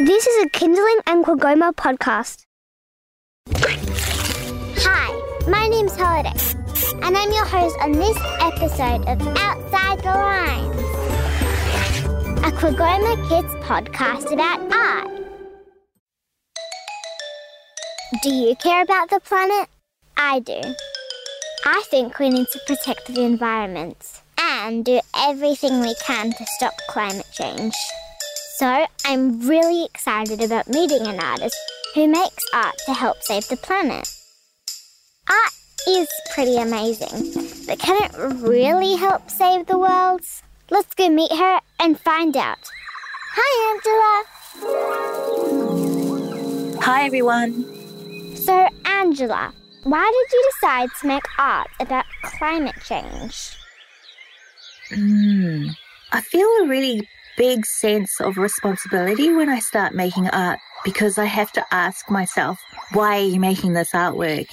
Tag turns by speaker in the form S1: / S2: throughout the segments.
S1: This is a Kinderling and QAGOMA podcast.
S2: Hi, my name's Holiday, and I'm your host on this episode of Outside the Lines, a QAGOMA Kids podcast about art. Do you care about the planet? I do. I think we need to protect the environment and do everything we can to stop climate change. So I'm really excited about meeting an artist who makes art to help save the planet. Art is pretty amazing, but can it really help save the world? Let's go meet her and find out. Hi,
S3: Angela. Hi, everyone.
S2: So, Angela, why did you decide to make art about climate change?
S3: Mm, I feel a really big sense of responsibility when I start making art because I have to ask myself, why are you making this artwork?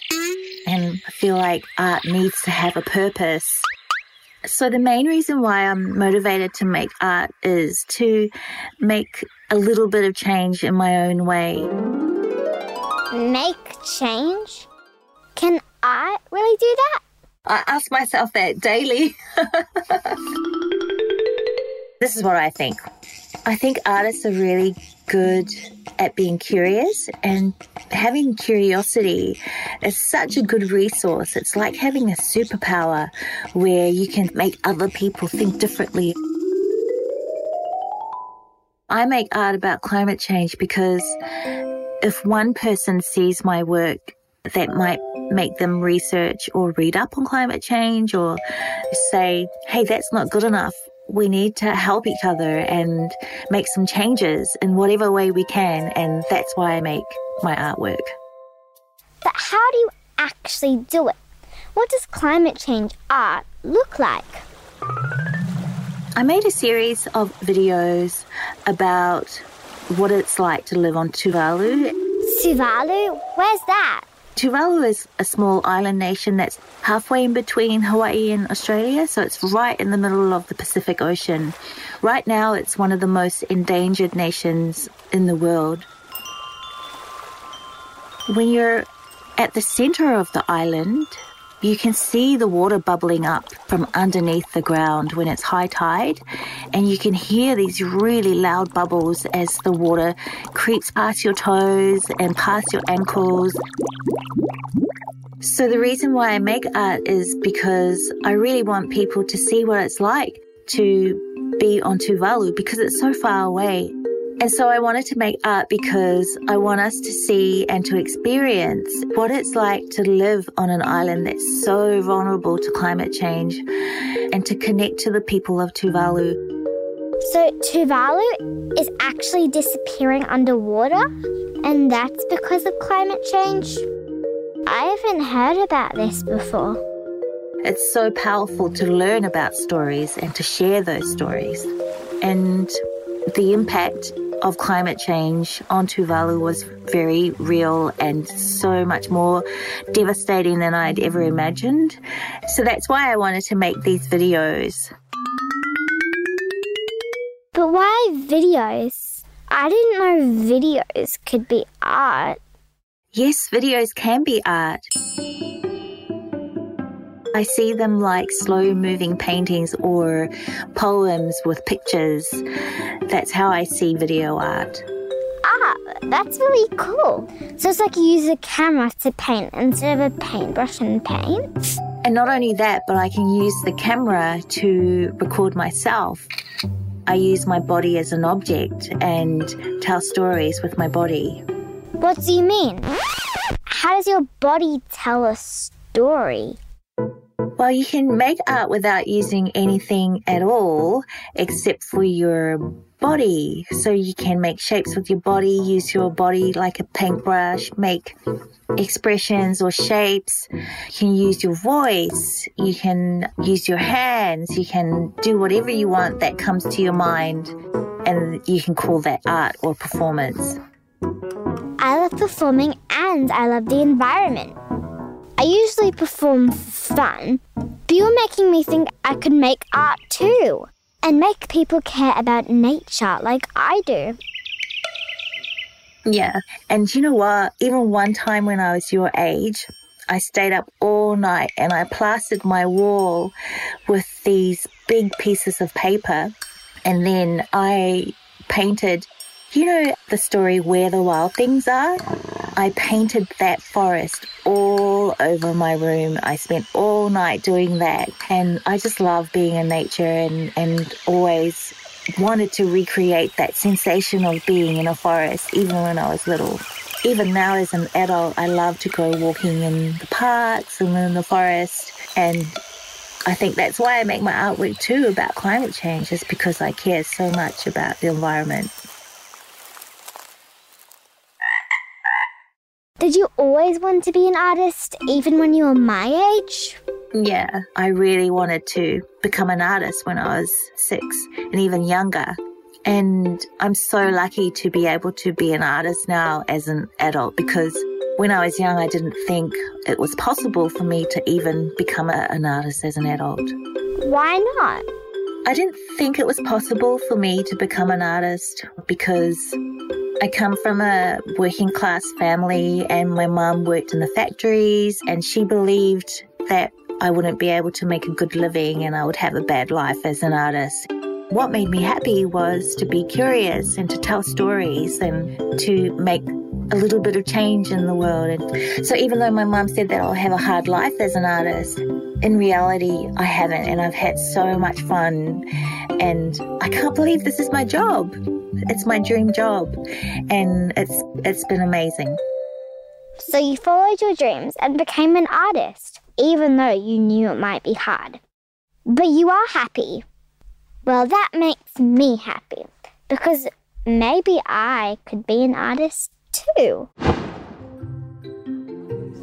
S3: And I feel like art needs to have a purpose. So, the main reason why I'm motivated to make art is to make a little bit of change in my own way.
S2: Make change? Can art really do that?
S3: I ask myself that daily. This is what I think. I think artists are really good at being curious and having curiosity is such a good resource. It's like having a superpower where you can make other people think differently. I make art about climate change because if one person sees my work that might make them research or read up on climate change or say, hey, that's not good enough we need to help each other and make some changes in whatever way we can. And that's why I make my artwork.
S2: But how do you actually do it? What does climate change art look like?
S3: I made a series of videos about what it's like to live on Tuvalu.
S2: Tuvalu? Where's that?
S3: Tuvalu is a small island nation that's halfway in between Hawaii and Australia, so it's right in the middle of the Pacific Ocean. Right now, it's one of the most endangered nations in the world. When you're at the center of the island, you can see the water bubbling up from underneath the ground when it's high tide, and you can hear these really loud bubbles as the water creeps past your toes and past your ankles. So, the reason why I make art is because I really want people to see what it's like to be on Tuvalu because it's so far away. And so I wanted to make art because I want us to see and to experience what it's like to live on an island that's so vulnerable to climate change and to connect to the people of Tuvalu.
S2: So Tuvalu is actually disappearing underwater and that's because of climate change? I haven't heard about this before.
S3: It's so powerful to learn about stories and to share those stories. And the impact of climate change on Tuvalu was very real and so much more devastating than I'd ever imagined. So that's why I wanted to make these videos.
S2: But why videos? I didn't know videos could be art.
S3: Yes, videos can be art. I see them like slow moving paintings or poems with pictures. That's how I see video art.
S2: Ah, that's really cool. So it's like you use a camera to paint instead of a paintbrush and paint?
S3: And not only that, but I can use the camera to record myself. I use my body as an object and tell stories with my body.
S2: What do you mean? How does your body tell a story?
S3: Well, you can make art without using anything at all except for your body. So you can make shapes with your body, use your body like a paintbrush, make expressions or shapes. You can use your voice. You can use your hands. You can do whatever you want that comes to your mind. And you can call that art or performance.
S2: I love performing and I love the environment. I usually perform for fun, but you're making me think I could make art too and make people care about nature like I do.
S3: Yeah. And you know what? Even one time when I was your age, I stayed up all night and I plastered my wall with these big pieces of paper. And then I painted, you know, the story Where the Wild Things Are? I painted that forest all over my room. I spent all night doing that. And I just love being in nature and, and always wanted to recreate that sensation of being in a forest, even when I was little. Even now, as an adult, I love to go walking in the parks and in the forest. And I think that's why I make my artwork too about climate change, is because I care so much about the environment.
S2: Did you always want to be an artist, even when you were my age?
S3: Yeah, I really wanted to become an artist when I was six and even younger. And I'm so lucky to be able to be an artist now as an adult because when I was young, I didn't think it was possible for me to even become a, an artist as an adult.
S2: Why not?
S3: I didn't think it was possible for me to become an artist because I come from a working class family and my mum worked in the factories and she believed that I wouldn't be able to make a good living and I would have a bad life as an artist. What made me happy was to be curious and to tell stories and to make a little bit of change in the world. And so even though my mum said that I'll have a hard life as an artist, in reality, I haven't. And I've had so much fun. And I can't believe this is my job. It's my dream job. And it's it's been amazing.
S2: So you followed your dreams and became an artist even though you knew it might be hard. But you are happy. Well, that makes me happy because maybe I could be an artist too.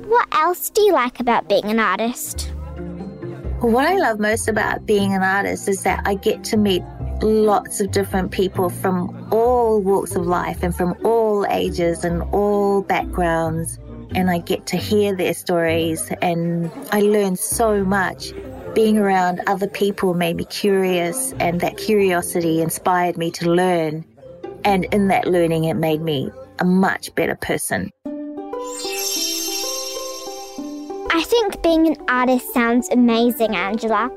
S2: What else do you like about being an artist?
S3: What I love most about being an artist is that I get to meet lots of different people from all walks of life and from all ages and all backgrounds and I get to hear their stories and I learn so much. Being around other people made me curious, and that curiosity inspired me to learn. And in that learning, it made me a much better person.
S2: I think being an artist sounds amazing, Angela.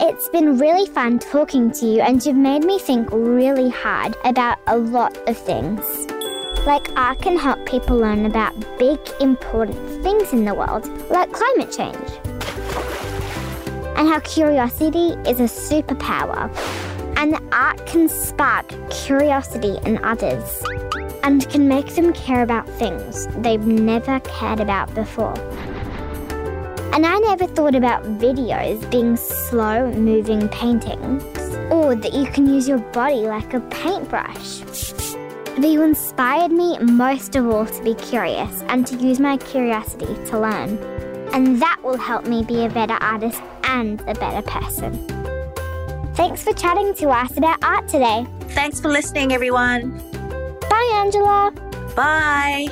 S2: It's been really fun talking to you, and you've made me think really hard about a lot of things. Like art can help people learn about big, important things in the world, like climate change. And how curiosity is a superpower. And art can spark curiosity in others and can make them care about things they've never cared about before. And I never thought about videos being slow moving paintings, or that you can use your body like a paintbrush. But you inspired me most of all to be curious and to use my curiosity to learn. And that will help me be a better artist and a better person. Thanks for chatting to us about art today.
S3: Thanks for listening, everyone.
S2: Bye, Angela.
S3: Bye.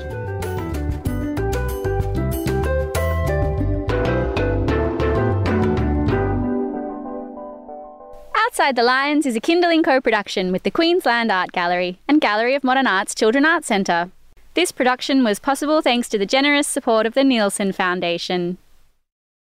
S4: Outside the Lines is a Kinderling co production with the Queensland Art Gallery and Gallery of Modern Art's Children Arts Centre. This production was possible thanks to the generous support of the Nielsen Foundation.